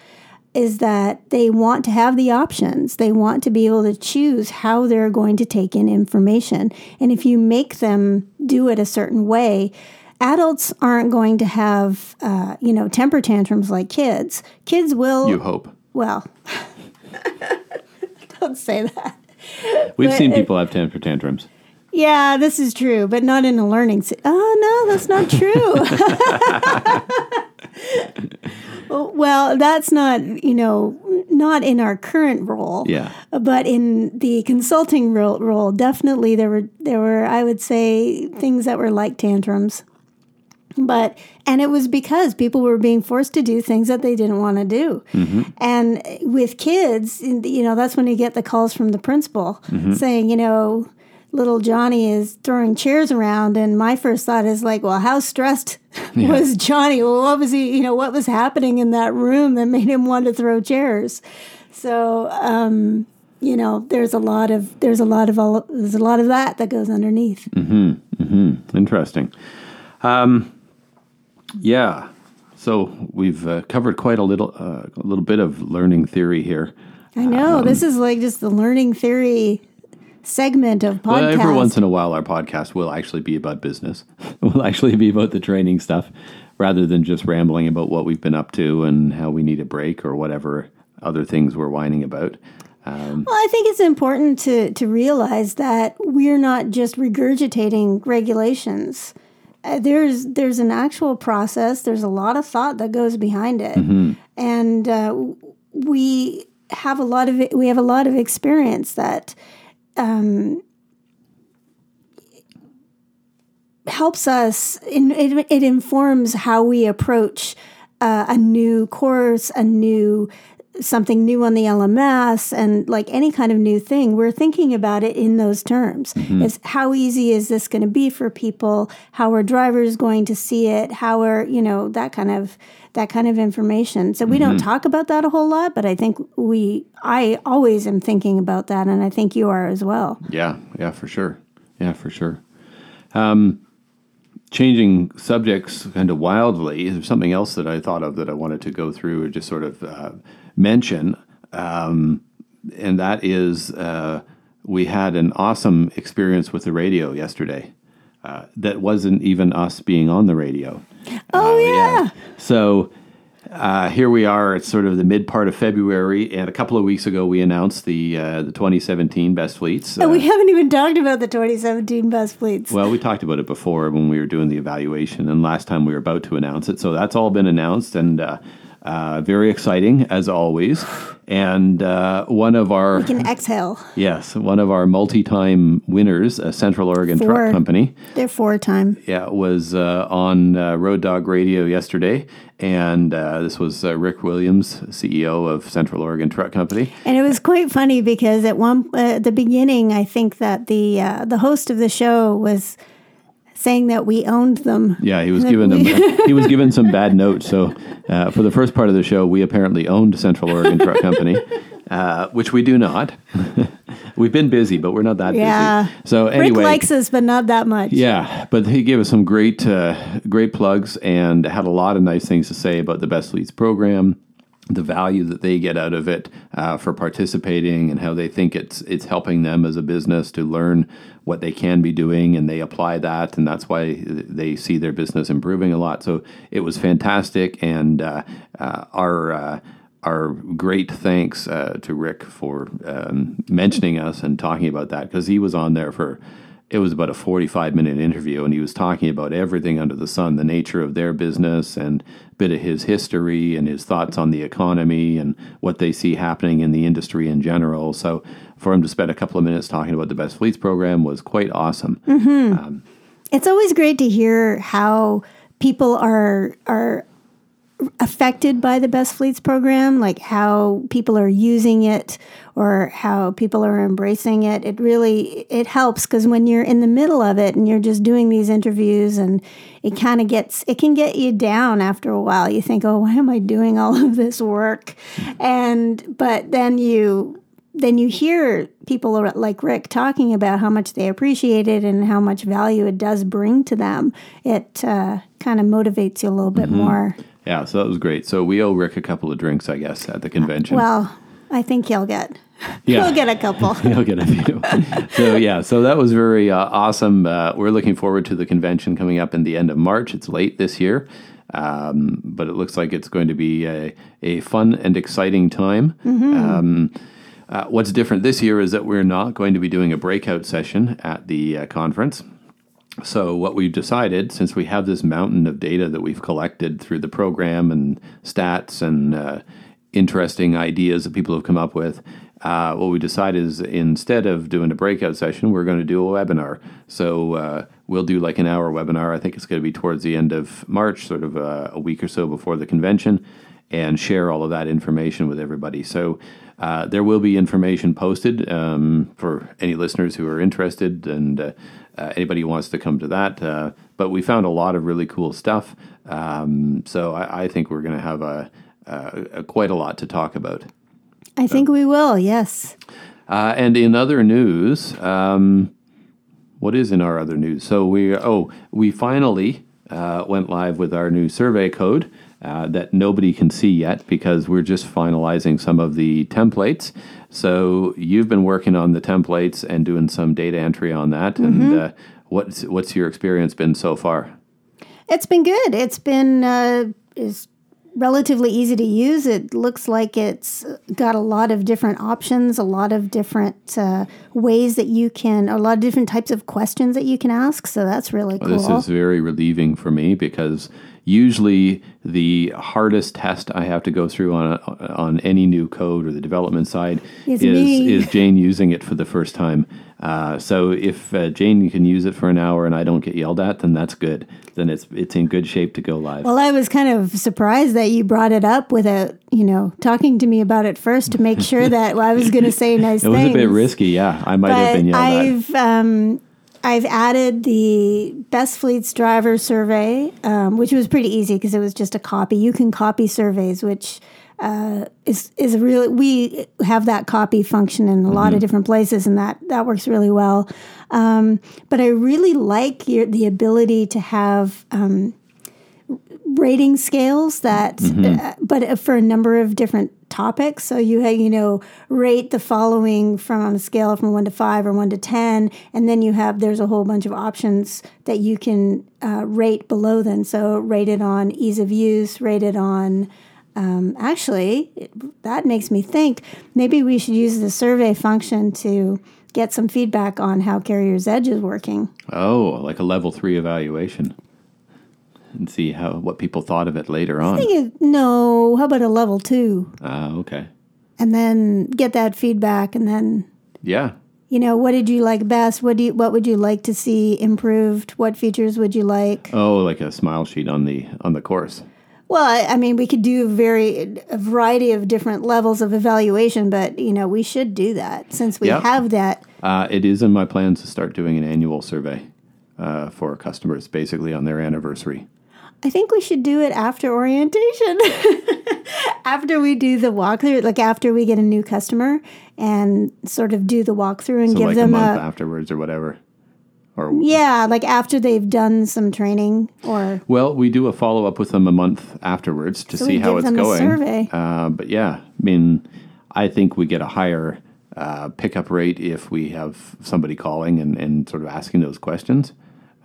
is that they want to have the options. They want to be able to choose how they're going to take in information. And if you make them do it a certain way, adults aren't going to have uh, you know temper tantrums like kids. Kids will you hope. Well *laughs* don't say that. We've but seen people have temper tantrums. Yeah this is true but not in a learning si- oh no that's not true. *laughs* Well that's not you know not in our current role. Yeah. But in the consulting role, role definitely there were there were i would say things that were like tantrums but and it was because people were being forced to do things that they didn't want to do mm-hmm. and with kids you know that's when you get the calls from the principal mm-hmm. saying you know little Johnny is throwing chairs around, and my first thought is like, well, how stressed *laughs* was Johnny? Well, what was he? You know, what was happening in that room that made him want to throw chairs? So, um, you know, there's a lot of there's a lot of all, there's a lot of that that goes underneath. Mhm. Mhm. Interesting. Um, yeah. So we've uh, covered quite a little, uh, a little bit of learning theory here. I know this is like just the learning theory segment of podcast. Well, every once in a while, our podcast will actually be about business. *laughs* will actually be about the training stuff, rather than just rambling about what we've been up to and how we need a break or whatever other things we're whining about. Um, Well, I think it's important to to realize that we're not just regurgitating regulations. Uh, there's there's an actual process. There's a lot of thought that goes behind it, and uh, we have a lot of we have a lot of experience that um, helps us. In, it, it informs how we approach uh, a new course, a new something new on the LMS and like any kind of new thing, we're thinking about it in those terms. Is how easy is this going to be for people? How are drivers going to see it? How are, you know, that kind of that kind of information. So we don't talk about that a whole lot, but I think we I always am thinking about that and I think you are as well. yeah, yeah, for sure. Yeah, for sure. Um, changing subjects kind of wildly, there's something else that I thought of that I wanted to go through and just sort of uh, mention. Um, and that is uh, we had an awesome experience with the radio yesterday. Uh, that wasn't even us being on the radio. Oh yeah. So uh, here we are. It's sort of the mid part of February, and a couple of weeks ago we announced the uh, the 2017 best fleets. And Uh, we haven't even talked about the 2017 best fleets. well, we talked about it before when we were doing the evaluation, and last time we were about to announce it. So that's all been announced, and uh, very exciting as always. And uh, one of our we can exhale. yes, one of our multi-time winners, a Central Oregon Four. Truck Company. They're four time. Yeah, was uh, on uh, Road Dog Radio yesterday, and uh, this was uh, Rick Williams, CEO of Central Oregon Truck Company. And it was quite funny because at one uh, at the beginning, I think that the uh, the host of the show was saying that we owned them. Yeah, he was given them, he was given some bad notes. So uh, for the first part of the show, we apparently owned Central Oregon Truck Company, uh, which we do not. *laughs* We've been busy, but we're not that Yeah. busy. So Rick anyway, likes us, but not that much. Yeah, but he gave us some great, uh, great plugs and had a lot of nice things to say about the Best Fleets program, the value that they get out of it uh, for participating, and how they think it's it's helping them as a business to learn what they can be doing, and they apply that, and that's why they see their business improving a lot. So it was fantastic, and uh, uh, our. Uh, our great thanks uh, to Rick for um, mentioning us and talking about that because he was on there for it was about a 45 minute interview and he was talking about everything under the sun the nature of their business and a bit of his history and his thoughts on the economy and what they see happening in the industry in general. So for him to spend a couple of minutes talking about the best fleets program was quite awesome. Mm-hmm. Um, it's always great to hear how people are are affected by the best fleets program like how people are using it or how people are embracing it it really it helps because when you're in the middle of it and you're just doing these interviews and it kind of gets it can get you down after a while. You think oh why am i doing all of this work? And but then you then you hear people like Rick talking about how much they appreciate it and how much value it does bring to them. It uh, kind of motivates you a little bit more. yeah so that was great. So we owe rick a couple of drinks i guess at the convention. Well, I think he'll get *laughs* Yeah. he'll get a couple. *laughs* He'll get a few. so yeah, so that was very uh, awesome. Uh, we're looking forward to the convention coming up in the end of March. It's late this year, um, but it looks like it's going to be a, a fun and exciting time. Um, uh, what's different this year is that we're not going to be doing a breakout session at the uh, conference. So, what we've decided, since we have this mountain of data that we've collected through the program and stats and uh, interesting ideas that people have come up with, uh, what we decided is instead of doing a breakout session, we're going to do a webinar. So, uh, we'll do like an hour webinar. I think it's going to be towards the end of March, sort of uh, a week or so before the convention. and share all of that information with everybody. So uh, there will be information posted um, for any listeners who are interested and uh, uh, anybody who wants to come to that. Uh, but we found a lot of really cool stuff. Um, so I, I think we're going to have a, a, a quite a lot to talk about. I think we will. Yes. Uh, and in other news, um, what is in our other news? So we oh we finally uh, went live with our new survey code uh, that nobody can see yet because we're just finalizing some of the templates. So you've been working on the templates and doing some data entry on that. And uh, what's what's your experience been so far? It's been good. It's been uh, is relatively easy to use. It looks like it's got a lot of different options, a lot of different uh, ways that you can, a lot of different types of questions that you can ask. So that's really cool. This is very relieving for me because usually the hardest test I have to go through on on any new code or the development side Is is is Jane using it for the first time. Uh, so if uh, Jane can use it for an hour and I don't get yelled at, then that's good. Then it's it's in good shape to go live. well, I was kind of surprised that you brought it up without, you know, talking to me about it first to make sure that well, I was going to say *laughs* nice it was things. a bit risky, yeah. I might have been yelled at. I've um, I've added the best fleets driver survey, um, which was pretty easy because it was just a copy. You can copy surveys, which uh, is is really we have that copy function in a lot Mm-hmm. of different places, and that that works really well. Um, but I really like your, the ability to have. Um, rating scales that uh, but for a number of different topics so you have you know rate the following from on a scale from 1 to 5 or 1 to 10 and then you have there's a whole bunch of options that you can uh, rate below them so rated on ease of use rated on um, actually it- that makes me think maybe we should use the survey function to get some feedback on how carrier's edge is working oh, like a level three evaluation. And see how what people thought of it later I on. think it, no how about a level 2 Ah, okay. and then get that feedback and then Yeah. you know what did you like best what do you, what would you like to see improved what features would you like Oh, like a smile sheet on the on the course. Well I, I mean we could do very a variety of different levels of evaluation but you know we should do that since we Yep. have that Uh, it is in my plans to start doing an annual survey uh, for customers, basically on their anniversary. i think we should do it after orientation *laughs* after we do the walkthrough like after we get a new customer and sort of do the walkthrough and So give like a them month a afterwards or whatever. Or yeah like after they've done some training or well, we do a follow up with them a month afterwards to So see how give it's them a going. survey. Uh, but yeah, I mean, I think we get a higher uh, pickup rate if we have somebody calling and, and sort of asking those questions.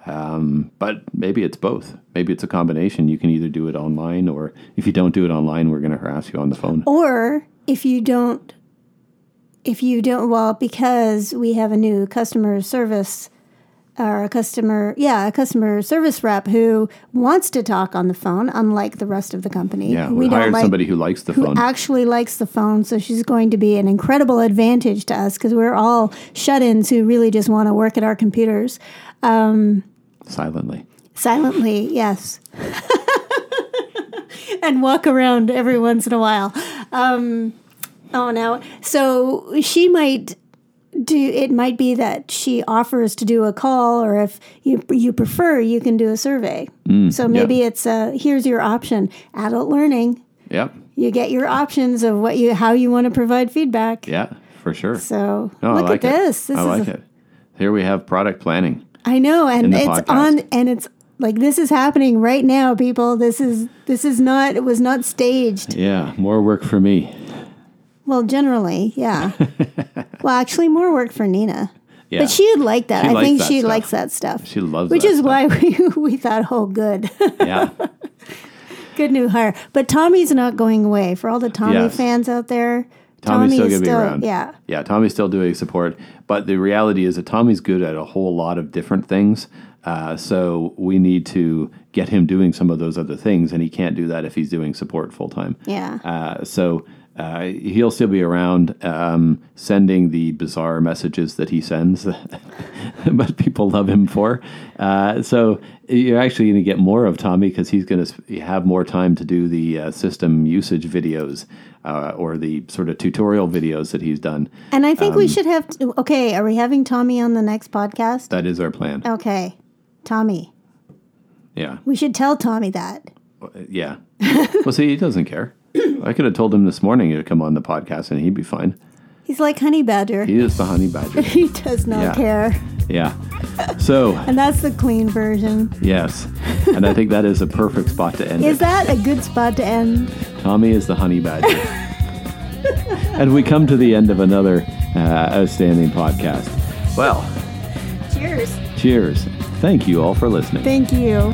Um, but maybe it's both. Maybe it's a combination. You can either do it online, or if you don't do it online, we're going to harass you on the phone. Or if you don't, if you don't, well, because we have a new customer service or a customer, yeah, a customer service rep who wants to talk on the phone, unlike the rest of the company. Yeah, we, hired somebody who likes the who phone. actually likes the phone. So she's going to be an incredible advantage to us because we're all shut ins who really just want to work at our computers. silently. Silently, yes. *laughs* and walk around every once in a while. Um, oh, no. So she might do, it might be that she offers to do a call, or if you, you prefer, you can do a survey. so maybe it's uh, here's your option adult learning. Yep. You get your options of what you how you want to provide feedback. Yeah, for sure. So No, look like at this. This I is like a- it. Here we have product planning. I know, and it's podcast. on, and it's like this is happening right now, people. This is this is not. It was not staged. Yeah, more work for me. Well, generally, yeah. *laughs* well, actually, more work for Nina, Yeah. but she'd like that. She I think that she stuff. likes that stuff. She loves that. which is stuff. why *laughs* we we thought, oh, good, yeah. *laughs* good new hire. But Tommy's not going away. For all the Tommy Yes. fans out there, Tommy's still is going to be around. Yeah, Yeah, Tommy's still doing support. But the reality is that Tommy's good at a whole lot of different things. Uh, so we need to get him doing some of those other things. And he can't do that if he's doing support full time. yeah. Uh, so uh, he'll still be around um, sending the bizarre messages that he sends, *laughs* but people love him for. Uh, so you're actually going to get more of Tommy because he's going to have more time to do the uh, system usage videos uh, or the sort of tutorial videos that he's done. And I think we should have. To, okay, are we having Tommy on the next podcast? That is our plan. Okay, Tommy. Yeah. We should tell Tommy that. Yeah. *laughs* well, see, he doesn't care. *clears throat* I could have told him this morning to come on the podcast and he'd be fine. He's like Honey Badger. He is the honey badger. *laughs* He does not Yeah. care. yeah. So, *laughs* And that's the clean version. yes. And I think that is a perfect spot to end Is it. that a good spot to end? Tommy is the honey badger. *laughs* and we come to the end of another uh, outstanding podcast. Well, Cheers. cheers. Thank you all for listening. Thank you.